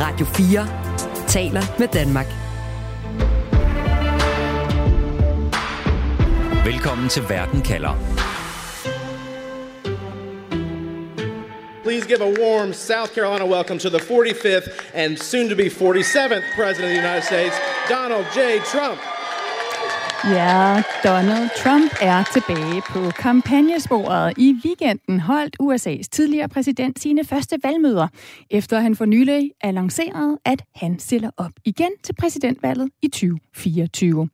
Radio 4 taler med Danmark. Velkommen til Verden kalder. Please give a warm South Carolina welcome to the 45th and soon to be 47th President of the United States, Donald J. Trump. Ja, Donald Trump er tilbage på kampagnesporet. I weekenden holdt USA's tidligere præsident sine første valgmøder, efter han for nylig annoncerede, at han stiller op igen til præsidentvalget i 2024.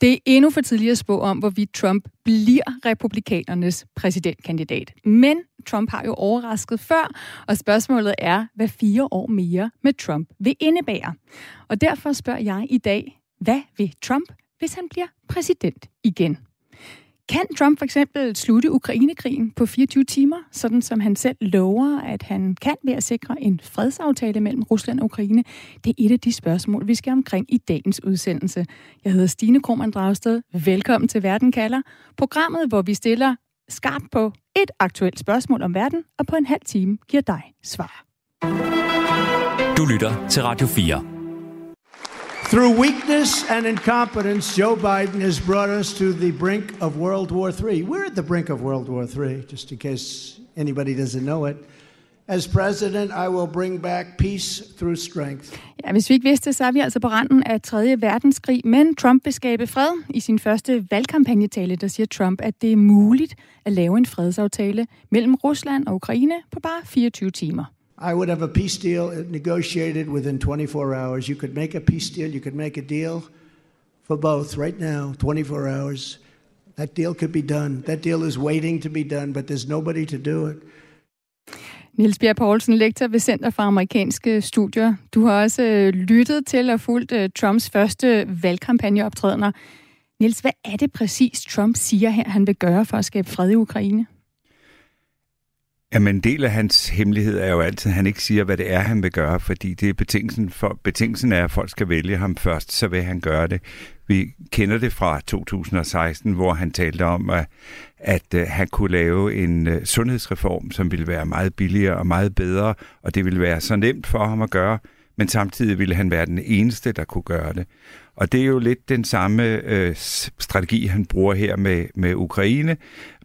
Det er endnu for tidligt at spå om, hvorvidt Trump bliver republikanernes præsidentkandidat. Men Trump har jo overrasket før, og spørgsmålet er, hvad fire år mere med Trump vil indebære. Og derfor spørger jeg i dag, hvad vil Trump hvis han bliver præsident igen. Kan Trump for eksempel slutte Ukrainekrigen på 24 timer, sådan som han selv lover, at han kan ved at sikre en fredsaftale mellem Rusland og Ukraine? Det er et af de spørgsmål, vi skal omkring i dagens udsendelse. Jeg hedder Stine Krohmann Dragsted. Velkommen til Verden kalder. Programmet, hvor vi stiller skarpt på et aktuelt spørgsmål om verden, og på en halv time giver dig svar. Du lytter til Radio 4. Through weakness and incompetence, Joe Biden has brought us to the brink of World War III. We're at the brink of World War III, just in case anybody doesn't know it. As president, I will bring back peace through strength. Ja, hvis vi ikke vidste, så er vi altså på randen af 3. verdenskrig, men Trump vil skabe fred. I sin første valgkampagnetale, der siger Trump, at det er muligt at lave en fredsaftale mellem Rusland og Ukraine på bare 24 timer. I would have a peace deal negotiated within 24 hours. You could make a peace deal, you could make a deal for both right now, 24 hours. That deal could be done. That deal is waiting to be done, but there's nobody to do it. Niels Bjerg Poulsen, lektor ved Center for Amerikanske Studier. Du har også øh, lyttet til og fulgt øh, Trumps første valgkampagneoptrædener. Niels, hvad er det præcis, Trump siger her, han vil gøre for at skabe fred i Ukraine? Jamen, en del af hans hemmelighed er jo altid, at han ikke siger, hvad det er, han vil gøre, fordi det er betingelsen, for, betingelsen er, at folk skal vælge ham først, så vil han gøre det. Vi kender det fra 2016, hvor han talte om, at, at øh, han kunne lave en øh, sundhedsreform, som ville være meget billigere og meget bedre, og det ville være så nemt for ham at gøre, men samtidig ville han være den eneste, der kunne gøre det. Og det er jo lidt den samme øh, strategi, han bruger her med, med Ukraine,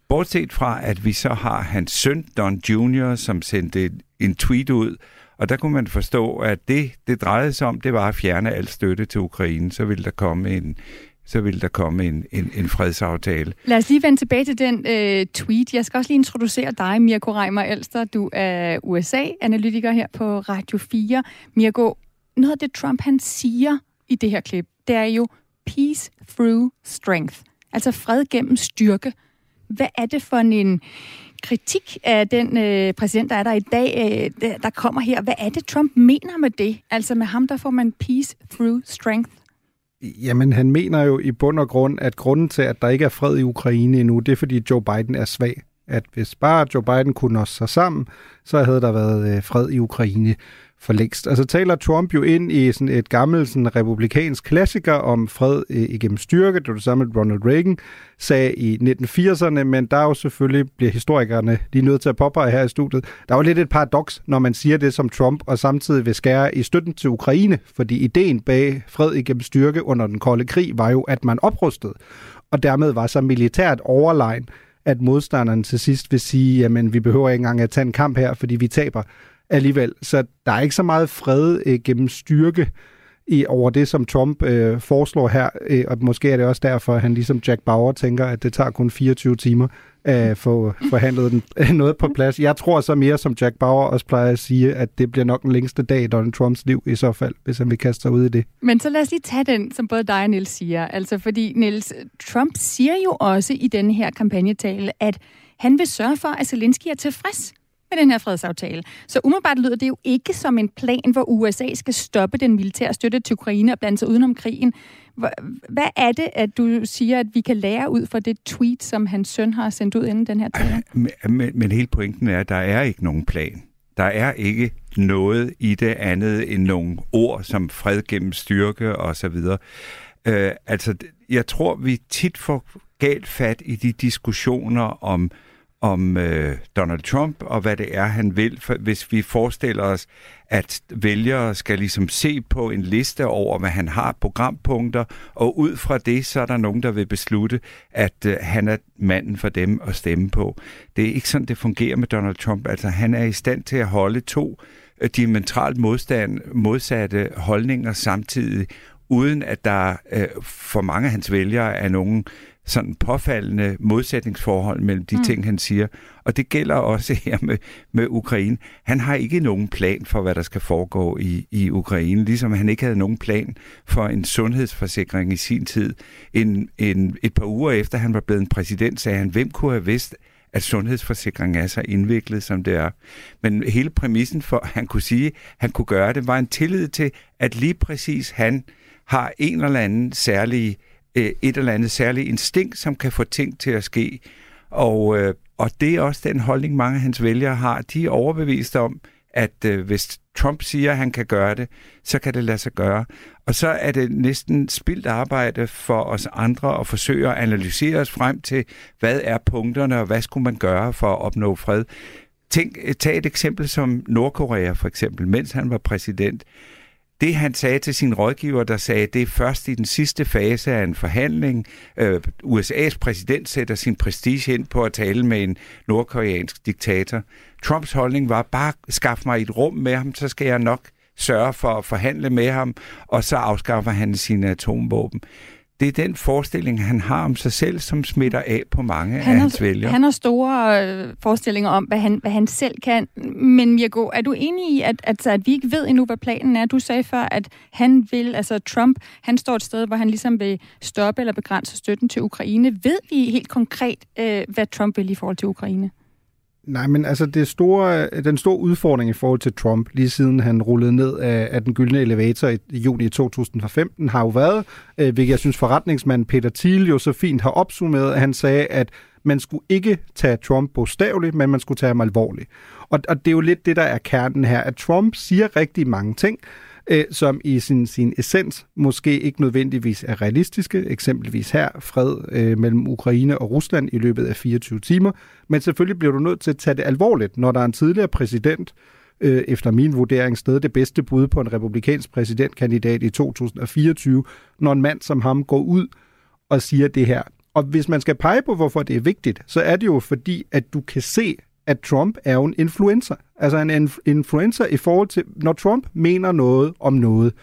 Bortset fra, at vi så har hans søn, Don Jr., som sendte en tweet ud, og der kunne man forstå, at det, det drejede sig om, det var at fjerne al støtte til Ukraine. Så ville der komme en, så ville der komme en, en, en fredsaftale. Lad os lige vende tilbage til den øh, tweet. Jeg skal også lige introducere dig, Mirko Reimer Elster. Du er USA-analytiker her på Radio 4. Mirko, noget af det Trump han siger i det her klip, det er jo peace through strength. Altså fred gennem styrke. Hvad er det for en kritik af den øh, præsident, der er der i dag, øh, der kommer her? Hvad er det, Trump mener med det? Altså med ham, der får man peace through strength. Jamen, han mener jo i bund og grund, at grunden til, at der ikke er fred i Ukraine endnu, det er, fordi Joe Biden er svag. At hvis bare Joe Biden kunne nå sig sammen, så havde der været øh, fred i Ukraine for længst. Altså taler Trump jo ind i sådan et gammelt sådan republikansk klassiker om fred øh, igennem styrke. Det var det samme, Ronald Reagan sagde i 1980'erne, men der er jo selvfølgelig, bliver historikerne lige nødt til at påpege her i studiet, der er jo lidt et paradoks, når man siger det som Trump, og samtidig vil skære i støtten til Ukraine, fordi ideen bag fred igennem styrke under den kolde krig var jo, at man oprustede, og dermed var så militært overlegen, at modstanderen til sidst vil sige, jamen vi behøver ikke engang at tage en kamp her, fordi vi taber alligevel. Så der er ikke så meget fred øh, gennem styrke i over det, som Trump øh, foreslår her, øh, og måske er det også derfor, at han ligesom Jack Bauer tænker, at det tager kun 24 timer at få forhandlet den, noget på plads. Jeg tror så mere, som Jack Bauer også plejer at sige, at det bliver nok den længste dag i Donald Trumps liv i så fald, hvis han vil kaste sig ud i det. Men så lad os lige tage den, som både dig og Niels siger. Altså fordi Niels, Trump siger jo også i denne her kampagnetale, at han vil sørge for, at Zelensky er tilfreds med den her fredsaftale. Så umiddelbart lyder det jo ikke som en plan, hvor USA skal stoppe den militære støtte til Ukraine og blande sig udenom krigen. Hvad er det, at du siger, at vi kan lære ud fra det tweet, som hans søn har sendt ud inden den her tale? Men, men, men hele pointen er, at der er ikke nogen plan. Der er ikke noget i det andet end nogle ord som fred gennem styrke og så videre. Øh, altså, jeg tror, vi tit får galt fat i de diskussioner om om øh, Donald Trump og hvad det er, han vil. For hvis vi forestiller os, at vælgere skal ligesom se på en liste over, hvad han har programpunkter, og ud fra det, så er der nogen, der vil beslutte, at øh, han er manden for dem at stemme på. Det er ikke sådan, det fungerer med Donald Trump. Altså, han er i stand til at holde to øh, diametralt modstand, modsatte holdninger samtidig, uden at der øh, for mange af hans vælgere er nogen sådan påfaldende modsætningsforhold mellem de mm. ting, han siger. Og det gælder også her med, med Ukraine. Han har ikke nogen plan for, hvad der skal foregå i, i Ukraine, ligesom han ikke havde nogen plan for en sundhedsforsikring i sin tid. En, en, et par uger efter han var blevet en præsident, sagde han, hvem kunne have vidst, at sundhedsforsikringen er så indviklet, som det er. Men hele præmissen for, at han kunne sige, at han kunne gøre det, var en tillid til, at lige præcis han har en eller anden særlig øh, et eller andet særligt instinkt, som kan få ting til at ske. Og, øh, og det er også den holdning, mange af hans vælgere har. De er overbevist om, at øh, hvis Trump siger, at han kan gøre det, så kan det lade sig gøre. Og så er det næsten spildt arbejde for os andre at forsøge at analysere os frem til, hvad er punkterne, og hvad skulle man gøre for at opnå fred. Tænk, øh, tag et eksempel som Nordkorea for eksempel, mens han var præsident det han sagde til sin rådgiver, der sagde, det er først i den sidste fase af en forhandling. Øh, USA's præsident sætter sin prestige ind på at tale med en nordkoreansk diktator. Trumps holdning var, bare skaffe mig et rum med ham, så skal jeg nok sørge for at forhandle med ham, og så afskaffer han sine atomvåben det er den forestilling, han har om sig selv, som smitter af på mange han af hans vælgere. Han har store øh, forestillinger om, hvad han, hvad han selv kan. Men Mirko, er du enig i, at, at, at vi ikke ved endnu, hvad planen er? Du sagde før, at han vil, altså Trump, han står et sted, hvor han ligesom vil stoppe eller begrænse støtten til Ukraine. Ved vi helt konkret, øh, hvad Trump vil i forhold til Ukraine? Nej, men altså det store, den store udfordring i forhold til Trump, lige siden han rullede ned af, af den gyldne elevator i, i juni 2015, har jo været, øh, hvilket jeg synes forretningsmand Peter Thiel jo så fint har opsummeret, at han sagde, at man skulle ikke tage Trump bogstaveligt, men man skulle tage ham alvorligt. Og, og det er jo lidt det, der er kernen her, at Trump siger rigtig mange ting, øh, som i sin, sin essens måske ikke nødvendigvis er realistiske. Eksempelvis her fred øh, mellem Ukraine og Rusland i løbet af 24 timer. Men selvfølgelig bliver du nødt til at tage det alvorligt, når der er en tidligere præsident, øh, efter min vurdering stadig det bedste bud på en republikansk præsidentkandidat i 2024, når en mand som ham går ud og siger det her. Og hvis man skal pege på, hvorfor det er vigtigt, så er det jo fordi, at du kan se, at Trump er jo en influencer. Altså en influencer i forhold til, når Trump mener noget om noget,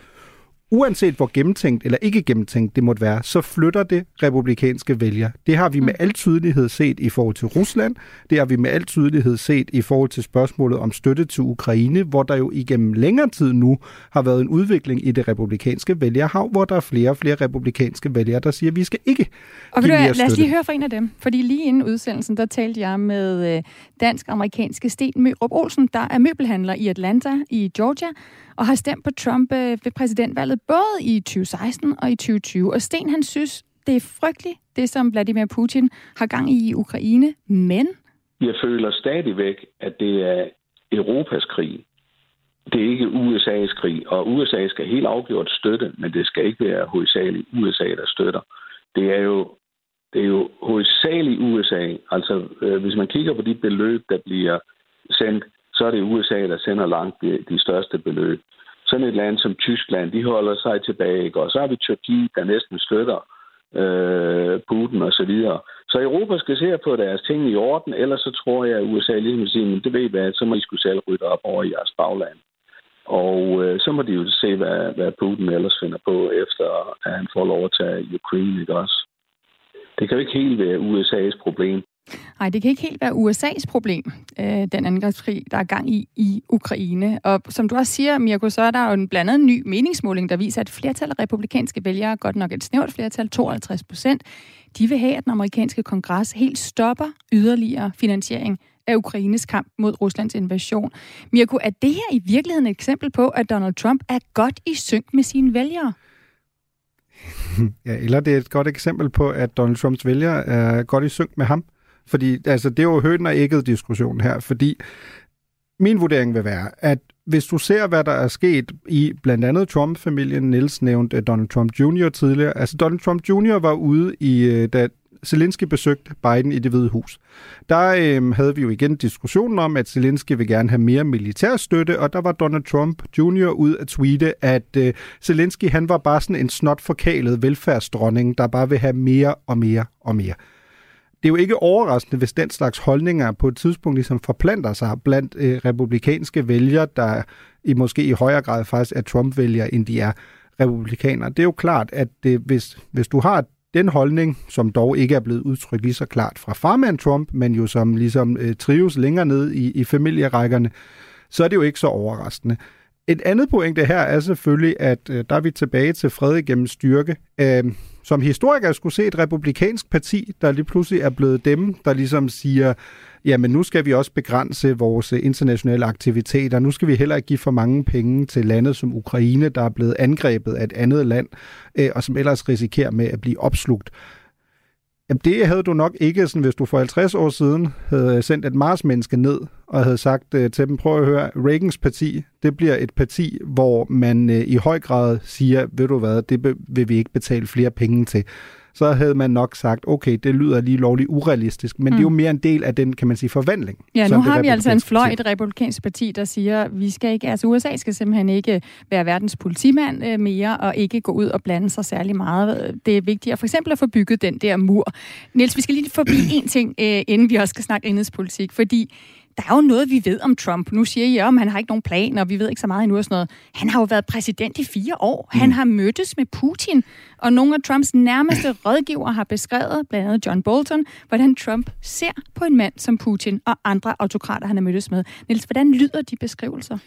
uanset hvor gennemtænkt eller ikke gennemtænkt det måtte være, så flytter det republikanske vælger. Det har vi med mm. al tydelighed set i forhold til Rusland. Det har vi med al tydelighed set i forhold til spørgsmålet om støtte til Ukraine, hvor der jo igennem længere tid nu har været en udvikling i det republikanske vælgerhav, hvor der er flere og flere republikanske vælgere, der siger, at vi skal ikke og give mere Lad os lige høre fra en af dem, fordi lige inden udsendelsen, der talte jeg med øh, dansk-amerikanske Sten Mørup Olsen, der er møbelhandler i Atlanta i Georgia, og har stemt på Trump øh, ved præsidentvalget både i 2016 og i 2020. Og Sten, han synes, det er frygteligt, det som Vladimir Putin har gang i i Ukraine, men... Jeg føler stadigvæk, at det er Europas krig. Det er ikke USA's krig, og USA skal helt afgjort støtte, men det skal ikke være hovedsageligt USA, der støtter. Det er jo, det er jo hovedsageligt USA. Altså, øh, hvis man kigger på de beløb, der bliver sendt så er det USA, der sender langt de, de største beløb. Sådan et land som Tyskland, de holder sig tilbage. Ikke? Og så har vi Tyrkiet, der næsten støtter øh, Putin og så videre. Så Europa skal se på deres ting i orden, ellers så tror jeg, at USA lige vil men det ved I hvad, så må I skulle selv rydde op over i jeres bagland. Og øh, så må de jo se, hvad, hvad Putin ellers finder på, efter at han får lov at tage Ukraine, ikke også? Det kan jo ikke helt være USA's problem. Nej, det kan ikke helt være USA's problem, øh, den angrebskrig, der er gang i i Ukraine. Og som du også siger, Mirko, så er der jo en blandet ny meningsmåling, der viser, at flertal af republikanske vælgere, godt nok et snævert flertal, 52 procent, de vil have, at den amerikanske kongres helt stopper yderligere finansiering af Ukraines kamp mod Ruslands invasion. Mirko, er det her i virkeligheden et eksempel på, at Donald Trump er godt i synk med sine vælgere? Ja, eller det er et godt eksempel på, at Donald Trumps vælgere er godt i synk med ham. Fordi altså, det er jo høn og ægget diskussion her, fordi min vurdering vil være, at hvis du ser, hvad der er sket i blandt andet Trump-familien, Niels nævnte Donald Trump Jr. tidligere, altså Donald Trump Jr. var ude i, øh, da Zelensky besøgte Biden i det hvide hus. Der øh, havde vi jo igen diskussionen om, at Zelensky vil gerne have mere militær støtte, og der var Donald Trump Jr. ud at tweete, at øh, Zelensky han var bare sådan en snot forkælet velfærdsdronning, der bare vil have mere og mere og mere det er jo ikke overraskende, hvis den slags holdninger på et tidspunkt ligesom forplanter sig blandt øh, republikanske vælgere, der i måske i højere grad faktisk er Trump-vælgere, end de er republikanere. Det er jo klart, at det, hvis, hvis du har den holdning, som dog ikke er blevet udtrykt lige så klart fra farmand Trump, men jo som ligesom øh, trives længere ned i, i familierækkerne, så er det jo ikke så overraskende. Et andet pointe her er selvfølgelig, at øh, der er vi tilbage til fred gennem styrke. Øh, som historiker skulle se et republikansk parti, der lige pludselig er blevet dem, der ligesom siger, jamen nu skal vi også begrænse vores øh, internationale aktiviteter. Nu skal vi heller ikke give for mange penge til landet som Ukraine, der er blevet angrebet af et andet land, øh, og som ellers risikerer med at blive opslugt. Jamen det havde du nok ikke, sådan, hvis du for 50 år siden havde sendt et Mars-menneske ned og havde sagt øh, til dem, prøv at høre, Reagans parti, det bliver et parti, hvor man øh, i høj grad siger, ved du hvad, det vil vi ikke betale flere penge til så havde man nok sagt, okay, det lyder lige lovligt urealistisk, men mm. det er jo mm. mere en del af den, kan man sige, forvandling. Ja, nu har vi altså en fløj i det republikanske parti, der siger, vi skal ikke, altså USA skal simpelthen ikke være verdens politimand øh, mere, og ikke gå ud og blande sig særlig meget. Det er vigtigt for eksempel at få bygget den der mur. Niels, vi skal lige forbi en ting, øh, inden vi også skal snakke indrigspolitik, fordi der er jo noget, vi ved om Trump. Nu siger I, at han har ikke nogen plan, og vi ved ikke så meget endnu og sådan noget. Han har jo været præsident i fire år. Han mm. har mødtes med Putin, og nogle af Trumps nærmeste rådgiver har beskrevet, blandt andet John Bolton, hvordan Trump ser på en mand som Putin og andre autokrater, han har mødtes med. Niels, hvordan lyder de beskrivelser?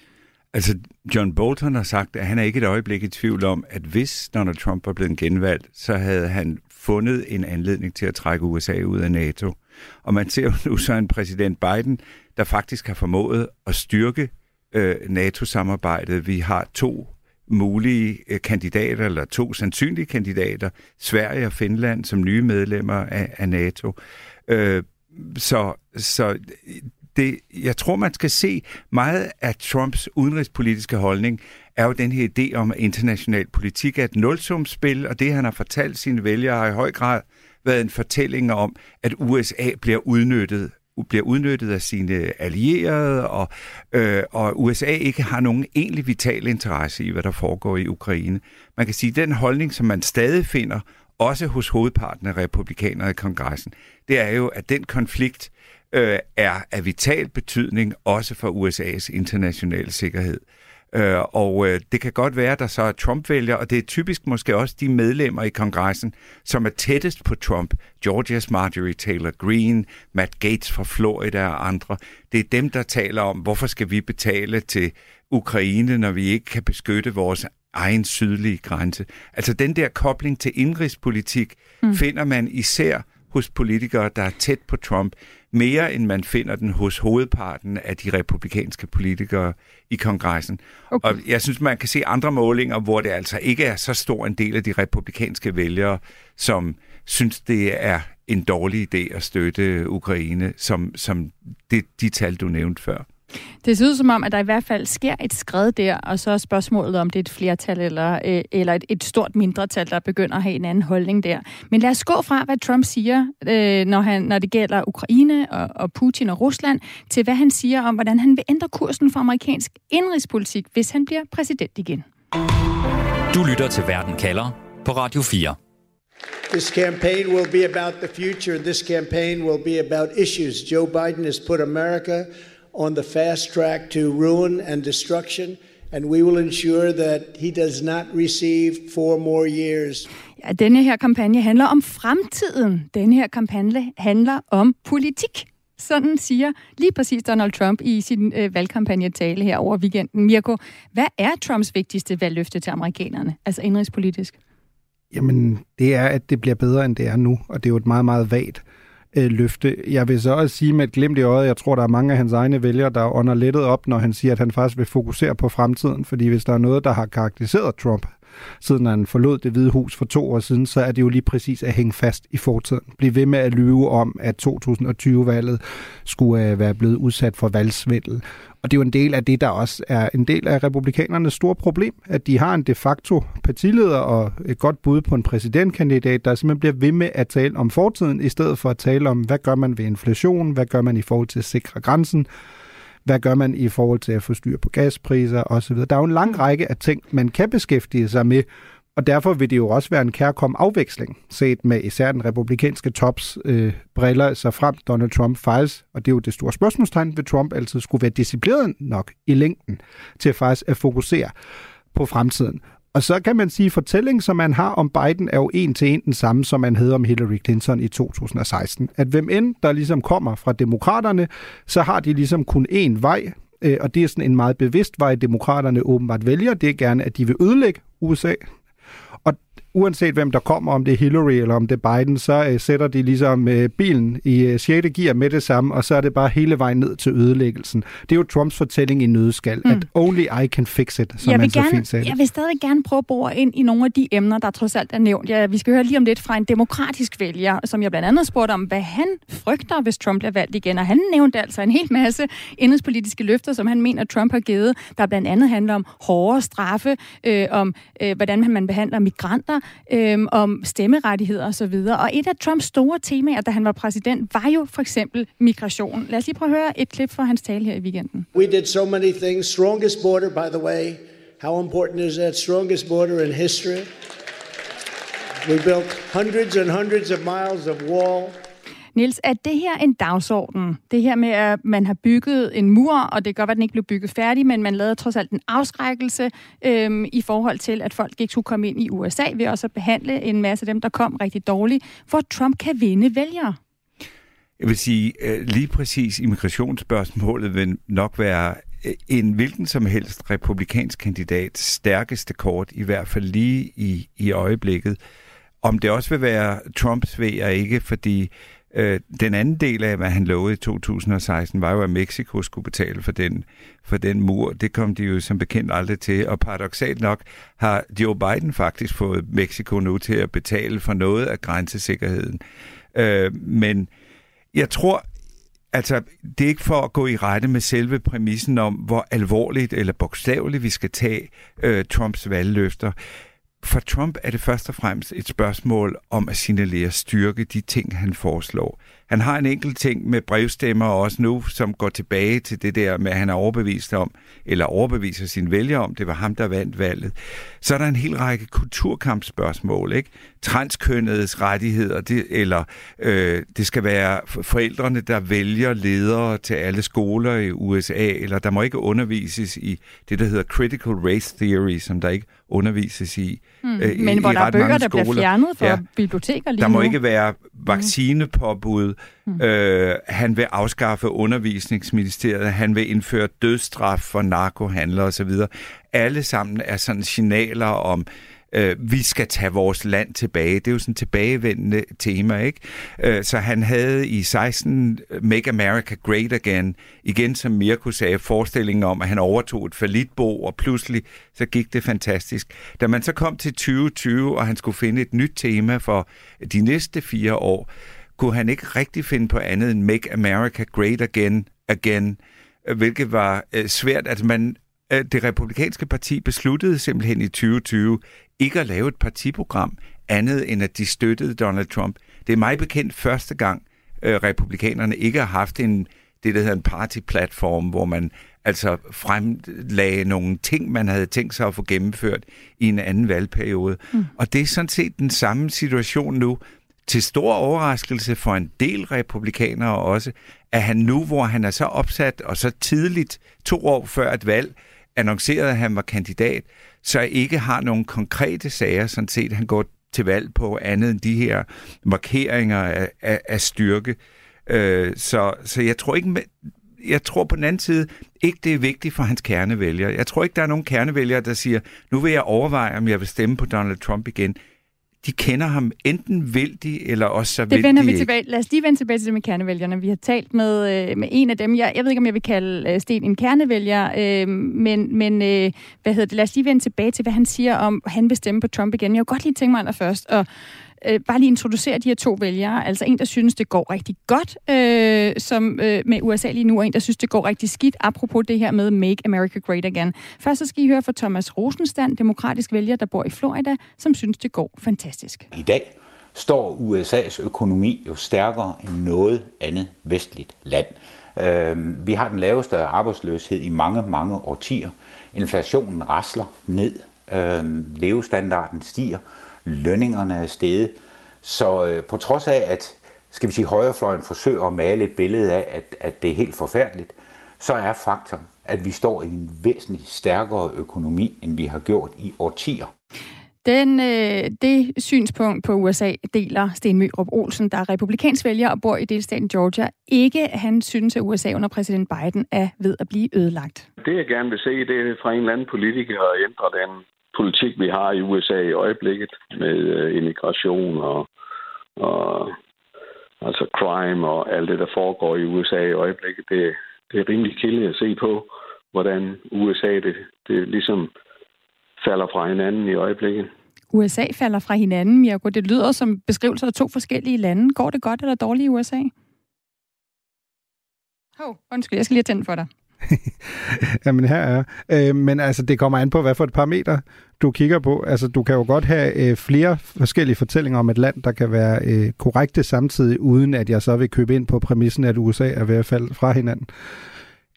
Altså, John Bolton har sagt, at han er ikke et øjeblik i tvivl om, at hvis Donald Trump var blevet genvalgt, så havde han fundet en anledning til at trække USA ud af NATO. Og man ser jo nu så en præsident Biden, der faktisk har formået at styrke øh, NATO-samarbejdet. Vi har to mulige øh, kandidater, eller to sandsynlige kandidater, Sverige og Finland som nye medlemmer af, af NATO. Øh, så så det, jeg tror, man skal se meget af Trumps udenrigspolitiske holdning, er jo den her idé om, at international politik er et nulsumspil, og det, han har fortalt sine vælgere, har i høj grad været en fortælling om, at USA bliver udnyttet bliver udnyttet af sine allierede, og, øh, og USA ikke har nogen egentlig vital interesse i, hvad der foregår i Ukraine. Man kan sige, at den holdning, som man stadig finder, også hos hovedparten af republikanere i kongressen, det er jo, at den konflikt øh, er af vital betydning også for USA's internationale sikkerhed. Øh, og øh, det kan godt være, at der så er Trump-vælger, og det er typisk måske også de medlemmer i kongressen, som er tættest på Trump. Georgias Marjorie Taylor Greene, Matt Gates fra Florida og andre. Det er dem, der taler om, hvorfor skal vi betale til Ukraine, når vi ikke kan beskytte vores egen sydlige grænse. Altså den der kobling til indrigspolitik mm. finder man især hos politikere, der er tæt på Trump, mere end man finder den hos hovedparten af de republikanske politikere i kongressen. Okay. Og jeg synes, man kan se andre målinger, hvor det altså ikke er så stor en del af de republikanske vælgere, som synes, det er en dårlig idé at støtte Ukraine, som, som det, de tal, du nævnte før. Det ser ud som om, at der i hvert fald sker et skred der, og så er spørgsmålet, om det er et flertal eller, øh, eller et, et stort mindretal, der begynder at have en anden holdning der. Men lad os gå fra, hvad Trump siger, øh, når, han, når det gælder Ukraine og, og Putin og Rusland, til hvad han siger om, hvordan han vil ændre kursen for amerikansk indrigspolitik, hvis han bliver præsident igen. Du lytter til Verden kalder på Radio 4. This campaign will be about the future. This campaign will be about issues. Joe Biden has put America on the fast track to ruin and destruction, and we will ensure that he does not receive four more years. Ja, denne her kampagne handler om fremtiden. Denne her kampagne handler om politik. Sådan siger lige præcis Donald Trump i sin øh, valgkampagnetale her over weekenden. Mirko, hvad er Trumps vigtigste valgløfte til amerikanerne, altså indrigspolitisk? Jamen, det er, at det bliver bedre, end det er nu, og det er jo et meget, meget vagt øh, Øh, løfte. Jeg vil så også sige med et glimt i øjet, jeg tror, der er mange af hans egne vælgere, der under lettet op, når han siger, at han faktisk vil fokusere på fremtiden. Fordi hvis der er noget, der har karakteriseret Trump siden han forlod det hvide hus for to år siden, så er det jo lige præcis at hænge fast i fortiden. Bliv ved med at lyve om, at 2020-valget skulle øh, være blevet udsat for valgsvindel. Og det er jo en del af det, der også er en del af republikanernes store problem, at de har en de facto partileder og et godt bud på en præsidentkandidat, der simpelthen bliver ved med at tale om fortiden, i stedet for at tale om, hvad gør man ved inflation, hvad gør man i forhold til at sikre grænsen, hvad gør man i forhold til at få styr på gaspriser osv. Der er jo en lang række af ting, man kan beskæftige sig med, og derfor vil det jo også være en kærkom afveksling, set med især den republikanske tops øh, briller, så frem Donald Trump fejls, og det er jo det store spørgsmålstegn, ved Trump altid skulle være disciplineret nok i længden til faktisk at fokusere på fremtiden. Og så kan man sige, at fortællingen, som man har om Biden, er jo en til en den samme, som man havde om Hillary Clinton i 2016. At hvem end der ligesom kommer fra demokraterne, så har de ligesom kun én vej, øh, og det er sådan en meget bevidst vej, demokraterne åbenbart vælger. Det er gerne, at de vil ødelægge USA uanset hvem der kommer, om det er Hillary eller om det er Biden, så øh, sætter de ligesom øh, bilen i øh, 6. gear med det samme, og så er det bare hele vejen ned til ødelæggelsen. Det er jo Trumps fortælling i nødskal, mm. at only I can fix it, som jeg han så gerne, fint sagde Jeg vil stadig gerne prøve at bore ind i nogle af de emner, der trods alt er nævnt. Ja, vi skal høre lige om lidt fra en demokratisk vælger, som jeg blandt andet spurgte om, hvad han frygter, hvis Trump bliver valgt igen. Og han nævnte altså en hel masse indrigspolitiske løfter, som han mener, Trump har givet, der blandt andet handler om hårdere straffe, øh, om øh, hvordan man behandler migranter, øh, om stemmerettigheder osv. Og et af Trumps store temaer, da han var præsident, var jo for eksempel migration. Lad os lige prøve at høre et klip fra hans tale her i weekenden. We did so many things. Strongest border, by the way. How important is that? Strongest border in history. We built hundreds and hundreds of miles of wall. Nils, er det her en dagsorden? Det her med, at man har bygget en mur, og det kan godt være, at den ikke blev bygget færdig, men man lavede trods alt en afskrækkelse øhm, i forhold til, at folk ikke skulle komme ind i USA, ved også at behandle en masse af dem, der kom rigtig dårligt, for Trump kan vinde vælgere. Jeg vil sige, øh, lige præcis immigrationsspørgsmålet vil nok være øh, en hvilken som helst republikansk kandidat stærkeste kort, i hvert fald lige i, i øjeblikket. Om det også vil være Trumps ved jeg ikke, fordi øh, den anden del af, hvad han lovede i 2016, var jo, at Mexico skulle betale for den, for den mur. Det kom de jo som bekendt aldrig til, og paradoxalt nok har Joe Biden faktisk fået Mexico nu til at betale for noget af grænsesikkerheden. Øh, men jeg tror, altså, det er ikke for at gå i rette med selve præmissen om, hvor alvorligt eller bogstaveligt vi skal tage øh, Trumps valgløfter. For Trump er det først og fremmest et spørgsmål om at signalere styrke de ting, han foreslår. Han har en enkelt ting med brevstemmer også nu, som går tilbage til det der med, at han er overbevist om, eller overbeviser sin vælger om, det var ham, der vandt valget. Så er der en hel række kulturkampspørgsmål, ikke? Transkønnedes rettigheder, det, eller øh, det skal være forældrene, der vælger ledere til alle skoler i USA, eller der må ikke undervises i det, der hedder critical race theory, som der ikke undervises i. Hmm. Øh, Men hvor i der er bøger, der bliver fjernet fra ja. biblioteker lige Der må nu. ikke være vaccinepåbud. Hmm. Øh, han vil afskaffe undervisningsministeriet. Han vil indføre dødsstraf for narkohandlere osv. Alle sammen er sådan signaler om, øh, Øh, vi skal tage vores land tilbage. Det er jo sådan et tilbagevendende tema, ikke? Øh, så han havde i 16 øh, Make America Great Again, igen som Mirko sagde, forestillingen om, at han overtog et falitbo, og pludselig så gik det fantastisk. Da man så kom til 2020, og han skulle finde et nyt tema for de næste fire år, kunne han ikke rigtig finde på andet end Make America Great Again, again hvilket var øh, svært. Altså man, det republikanske parti besluttede simpelthen i 2020 ikke at lave et partiprogram andet end at de støttede Donald Trump. Det er mig bekendt første gang, øh, republikanerne ikke har haft en det, der hedder en party-platform, hvor man altså fremlagde nogle ting, man havde tænkt sig at få gennemført i en anden valgperiode. Mm. Og det er sådan set den samme situation nu, til stor overraskelse for en del republikanere også, at han nu, hvor han er så opsat og så tidligt, to år før et valg, annoncerede, at han var kandidat, så ikke har nogen konkrete sager, sådan set, han går til valg på andet end de her markeringer af, af, af styrke. Øh, så, så jeg tror ikke, jeg tror på den anden side ikke, det er vigtigt for hans kernevælgere. Jeg tror ikke, der er nogen kernevælgere, der siger, nu vil jeg overveje, om jeg vil stemme på Donald Trump igen de kender ham enten vil de, eller også så det vil vender de vi ikke. tilbage. Lad os lige vende tilbage til det med kernevælgerne. Vi har talt med, øh, med en af dem. Jeg, jeg ved ikke, om jeg vil kalde øh, Sten en kernevælger, øh, men, men øh, hvad hedder det? lad os lige vende tilbage til, hvad han siger om, at han vil stemme på Trump igen. Jeg vil godt lige tænke mig at øh, bare lige introducere de her to vælgere. Altså en, der synes, det går rigtig godt øh, som, øh, med USA lige nu, og en, der synes, det går rigtig skidt, apropos det her med Make America Great Again. Først så skal I høre fra Thomas Rosenstand, demokratisk vælger, der bor i Florida, som synes, det går fantastisk. I dag står USA's økonomi jo stærkere end noget andet vestligt land. Øh, vi har den laveste arbejdsløshed i mange, mange årtier. Inflationen rasler ned. Øh, levestandarden stiger. Lønningerne er steget. Så øh, på trods af, at skal vi sige, højrefløjen forsøger at male et billede af, at, at det er helt forfærdeligt, så er faktum, at vi står i en væsentligt stærkere økonomi, end vi har gjort i årtier. Den, øh, det synspunkt på USA deler Sten Mørup Olsen, der er republikansk vælger og bor i delstaten Georgia. Ikke han synes, at USA under præsident Biden er ved at blive ødelagt. Det jeg gerne vil se, det er fra en eller anden politiker at ændre den politik, vi har i USA i øjeblikket med øh, immigration og, og altså crime og alt det, der foregår i USA i øjeblikket. Det, det er rimelig kilde at se på, hvordan USA det, det ligesom falder fra hinanden i øjeblikket. USA falder fra hinanden, Mirko. Det lyder som beskrivelser af to forskellige lande. Går det godt eller dårligt i USA? Hov, oh, undskyld, jeg skal lige tænde for dig. Jamen her er. Øh, men altså, det kommer an på, hvad for et parameter du kigger på. Altså, du kan jo godt have øh, flere forskellige fortællinger om et land, der kan være øh, korrekte samtidig, uden at jeg så vil købe ind på præmissen, at USA er ved at falde fra hinanden.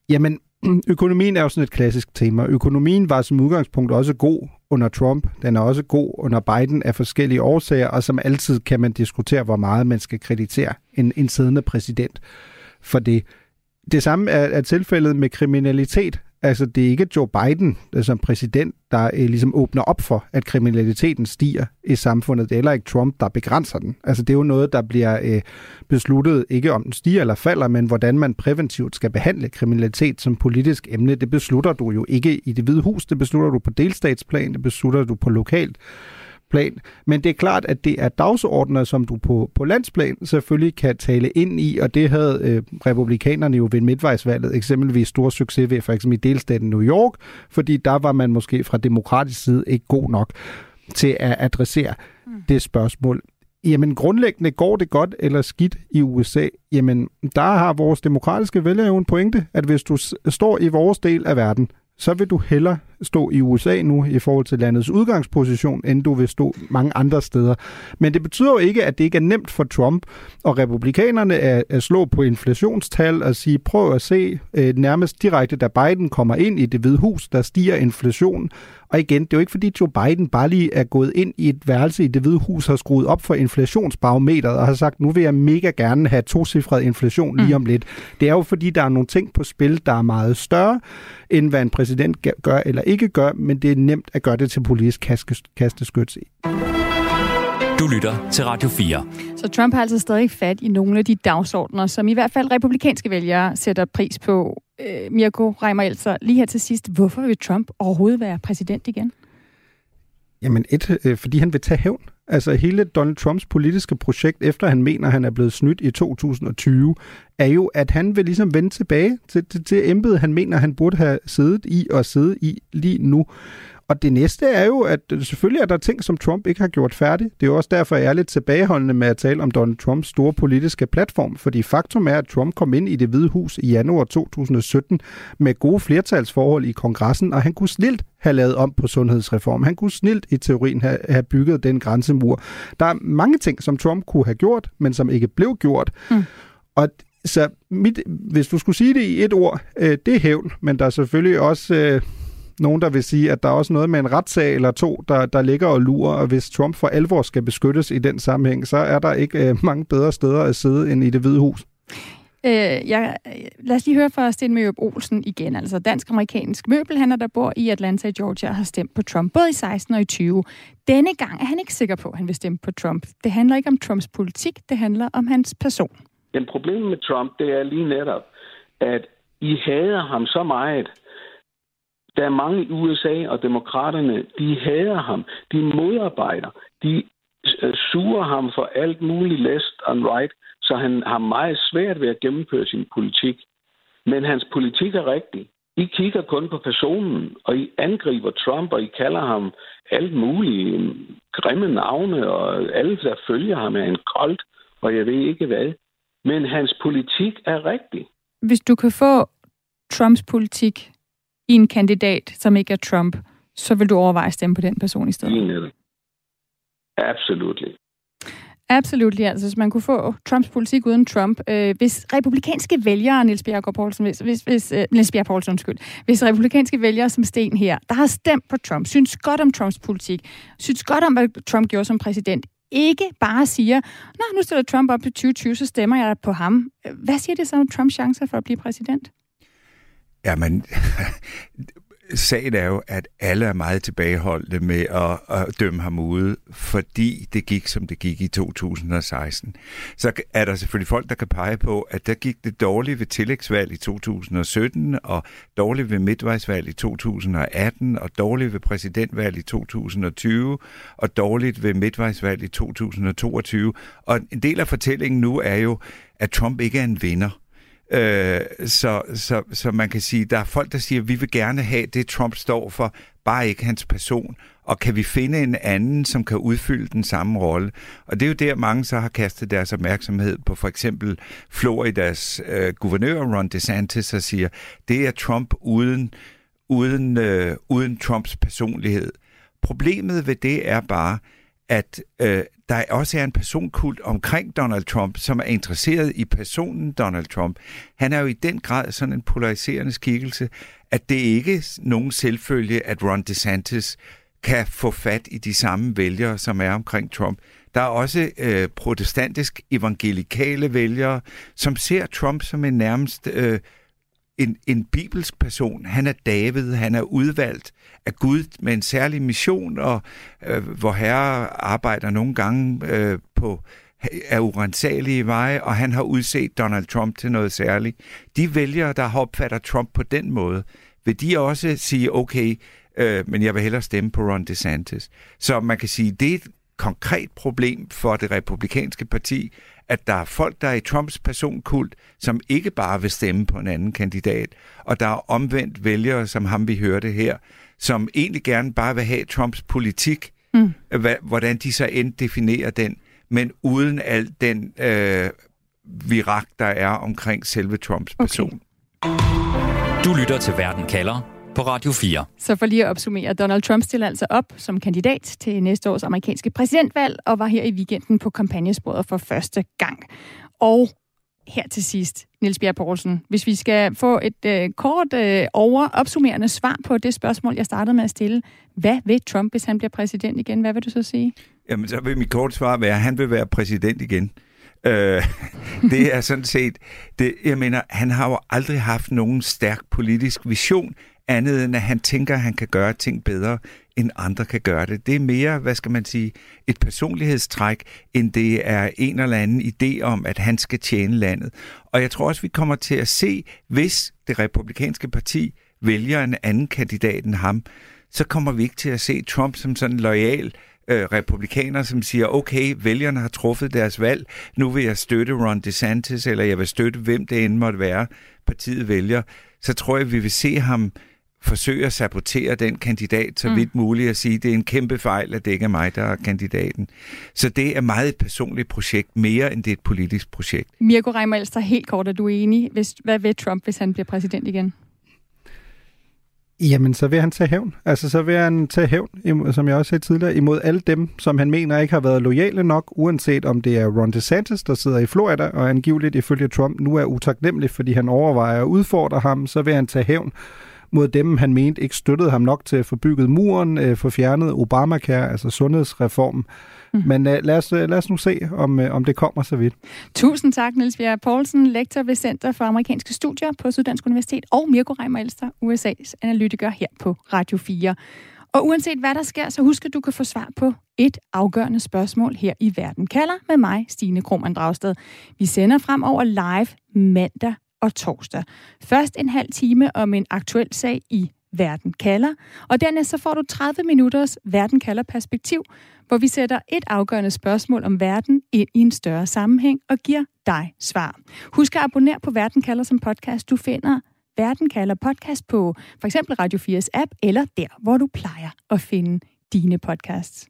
Jamen, økonomien er jo sådan et klassisk tema. Økonomien var som udgangspunkt også god under Trump. Den er også god under Biden af forskellige årsager, og som altid kan man diskutere, hvor meget man skal kreditere en, en siddende præsident for det. Det samme er, er tilfældet med kriminalitet. Altså, det er ikke Joe Biden som præsident, der øh, ligesom åbner op for, at kriminaliteten stiger i samfundet. Det er heller ikke Trump, der begrænser den. Altså, det er jo noget, der bliver øh, besluttet, ikke om den stiger eller falder, men hvordan man præventivt skal behandle kriminalitet som politisk emne. Det beslutter du jo ikke i det hvide hus, det beslutter du på delstatsplan, det beslutter du på lokalt plan. Men det er klart, at det er dagsordner, som du på, på landsplan selvfølgelig kan tale ind i, og det havde øh, republikanerne jo ved midtvejsvalget eksempelvis stor succes ved, for eksempel i delstaten New York, fordi der var man måske fra demokratisk side ikke god nok til at adressere mm. det spørgsmål. Jamen grundlæggende går det godt eller skidt i USA. Jamen der har vores demokratiske vælgere jo en pointe, at hvis du står i vores del af verden, så vil du hellere stå i USA nu i forhold til landets udgangsposition, end du vil stå mange andre steder. Men det betyder jo ikke, at det ikke er nemt for Trump og republikanerne at, at slå på inflationstal og sige, prøv at se øh, nærmest direkte, da Biden kommer ind i det hvide hus, der stiger inflationen. Og igen, det er jo ikke fordi Joe Biden bare lige er gået ind i et værelse i det hvide hus og skruet op for inflationsbarometeret og har sagt, nu vil jeg mega gerne have tocifret inflation lige om lidt. Det er jo fordi, der er nogle ting på spil, der er meget større, end hvad en præsident gør eller ikke gør, men det er nemt at gøre det til politisk kasteskyts. Du lytter til Radio 4. Så Trump har altså stadig fat i nogle af de dagsordner, som i hvert fald republikanske vælgere sætter pris på. Øh, Mirko Reimer altså lige her til sidst. Hvorfor vil Trump overhovedet være præsident igen? Jamen et, øh, fordi han vil tage hævn. Altså hele Donald Trumps politiske projekt, efter han mener, at han er blevet snydt i 2020, er jo, at han vil ligesom vende tilbage til, til, til embedet, han mener, han burde have siddet i og siddet i lige nu. Og det næste er jo, at selvfølgelig er der ting, som Trump ikke har gjort færdigt. Det er jo også derfor, jeg er lidt tilbageholdende med at tale om Donald Trumps store politiske platform, fordi faktum er, at Trump kom ind i det hvide hus i januar 2017 med gode flertalsforhold i kongressen, og han kunne snilt have lavet om på sundhedsreform. Han kunne snilt i teorien have, have bygget den grænsemur. Der er mange ting, som Trump kunne have gjort, men som ikke blev gjort. Mm. Og så mit, hvis du skulle sige det i et ord, øh, det er hævn, men der er selvfølgelig også... Øh, nogen, der vil sige, at der er også noget med en retssag eller to, der, der ligger og lurer, og hvis Trump for alvor skal beskyttes i den sammenhæng, så er der ikke øh, mange bedre steder at sidde end i det hvide hus. Øh, jeg, lad os lige høre fra Sten Mørup Olsen igen, altså dansk-amerikansk møbelhandler, der bor i Atlanta, Georgia, har stemt på Trump både i 16 og i 20. Denne gang er han ikke sikker på, at han vil stemme på Trump. Det handler ikke om Trumps politik, det handler om hans person. Den problem med Trump, det er lige netop, at I hader ham så meget, der er mange i USA, og demokraterne, de hader ham. De modarbejder. De øh, suger ham for alt muligt left and right, så han har meget svært ved at gennemføre sin politik. Men hans politik er rigtig. I kigger kun på personen, og I angriber Trump, og I kalder ham alt muligt grimme navne, og alle, der følger ham, er en koldt, og jeg ved ikke hvad. Men hans politik er rigtig. Hvis du kan få Trumps politik i en kandidat, som ikke er Trump, så vil du overveje at stemme på den person i stedet? Absolut. Absolut, altså hvis man kunne få Trumps politik uden Trump. Øh, hvis republikanske vælgere, Niels Bjerg Poulsen, hvis, hvis, hvis, øh, Niels Bjerg Poulsen, undskyld, hvis republikanske vælgere som Sten her, der har stemt på Trump, synes godt om Trumps politik, synes godt om, hvad Trump gjorde som præsident, ikke bare siger, Nå, nu stiller Trump op til 2020, så stemmer jeg på ham. Hvad siger det så om Trumps chancer for at blive præsident? Jamen, sagen er jo, at alle er meget tilbageholdte med at, at dømme ham ude, fordi det gik, som det gik i 2016. Så er der selvfølgelig folk, der kan pege på, at der gik det dårligt ved tillægsvalg i 2017, og dårligt ved midtvejsvalg i 2018, og dårligt ved præsidentvalg i 2020, og dårligt ved midtvejsvalg i 2022. Og en del af fortællingen nu er jo, at Trump ikke er en vinder. Øh, så, så, så man kan sige, der er folk, der siger, at vi vil gerne have det, Trump står for, bare ikke hans person. Og kan vi finde en anden, som kan udfylde den samme rolle? Og det er jo der, mange så har kastet deres opmærksomhed på for eksempel Floridas øh, guvernør Ron DeSantis og siger, det er Trump uden, uden, øh, uden Trumps personlighed. Problemet ved det er bare, at øh, der også er en personkult omkring Donald Trump, som er interesseret i personen Donald Trump. Han er jo i den grad sådan en polariserende skikkelse, at det ikke er nogen selvfølge, at Ron DeSantis kan få fat i de samme vælgere, som er omkring Trump. Der er også øh, protestantisk evangelikale vælgere, som ser Trump som en nærmest øh, en, en bibelsk person. Han er David, han er udvalgt af Gud med en særlig mission, og øh, hvor herre arbejder nogle gange øh, på er urensagelige veje, og han har udset Donald Trump til noget særligt. De vælgere, der opfatter Trump på den måde, vil de også sige, okay, øh, men jeg vil hellere stemme på Ron DeSantis. Så man kan sige, det er et konkret problem for det republikanske parti, at der er folk, der er i Trumps personkult, som ikke bare vil stemme på en anden kandidat, og der er omvendt vælgere, som ham vi hørte her, som egentlig gerne bare vil have Trumps politik, mm. hvordan de så end definerer den, men uden al den øh, virak, der er omkring selve Trumps person. Okay. Du lytter til Verden kalder på Radio 4. Så for lige at opsummere, Donald Trump stiller altså op som kandidat til næste års amerikanske præsidentvalg og var her i weekenden på kampagnesporet for første gang. Og her til sidst, Niels Bjerg Poulsen, hvis vi skal få et øh, kort øh, over opsummerende svar på det spørgsmål, jeg startede med at stille. Hvad vil Trump, hvis han bliver præsident igen? Hvad vil du så sige? Jamen, så vil mit kort svar være, at han vil være præsident igen. Øh, det er sådan set, det, jeg mener, han har jo aldrig haft nogen stærk politisk vision andet end at han tænker, at han kan gøre ting bedre, end andre kan gøre det. Det er mere, hvad skal man sige, et personlighedstræk, end det er en eller anden idé om, at han skal tjene landet. Og jeg tror også, vi kommer til at se, hvis det republikanske parti vælger en anden kandidat end ham, så kommer vi ikke til at se Trump som sådan lojal øh, republikaner, som siger, okay, vælgerne har truffet deres valg, nu vil jeg støtte Ron DeSantis, eller jeg vil støtte, hvem det end måtte være, partiet vælger, så tror jeg, vi vil se ham forsøge at sabotere den kandidat så mm. vidt muligt at sige, det er en kæmpe fejl, at det ikke er mig, der er kandidaten. Så det er meget et personligt projekt, mere end det er et politisk projekt. Mirko Reimer helt kort, er du enig? Hvis, hvad ved Trump, hvis han bliver præsident igen? Jamen, så vil han tage hævn. Altså, så vil han tage hævn, som jeg også sagde tidligere, imod alle dem, som han mener ikke har været lojale nok, uanset om det er Ron DeSantis, der sidder i Florida, og angiveligt ifølge Trump nu er utaknemmelig, fordi han overvejer at udfordre ham, så vil han tage hævn mod dem, han mente ikke støttede ham nok til at få bygget muren, øh, få fjernet Obamacare, altså sundhedsreformen. Mm. Men uh, lad, os, uh, lad os nu se, om, uh, om det kommer så vidt. Tusind tak, Niels Bjerg Poulsen, lektor ved Center for Amerikanske Studier på Syddansk Universitet, og Mirko Reimer Elster, USA's analytiker her på Radio 4. Og uanset hvad der sker, så husk, at du kan få svar på et afgørende spørgsmål her i Verden kalder med mig, Stine Krohmann Dragsted. Vi sender fremover live mandag og torsdag. Først en halv time om en aktuel sag i Verden kalder, og dernæst så får du 30 minutters Verden kalder perspektiv, hvor vi sætter et afgørende spørgsmål om verden ind i en større sammenhæng og giver dig svar. Husk at abonnere på Verden kalder som podcast. Du finder Verden kalder podcast på for eksempel Radio 4's app, eller der, hvor du plejer at finde dine podcasts.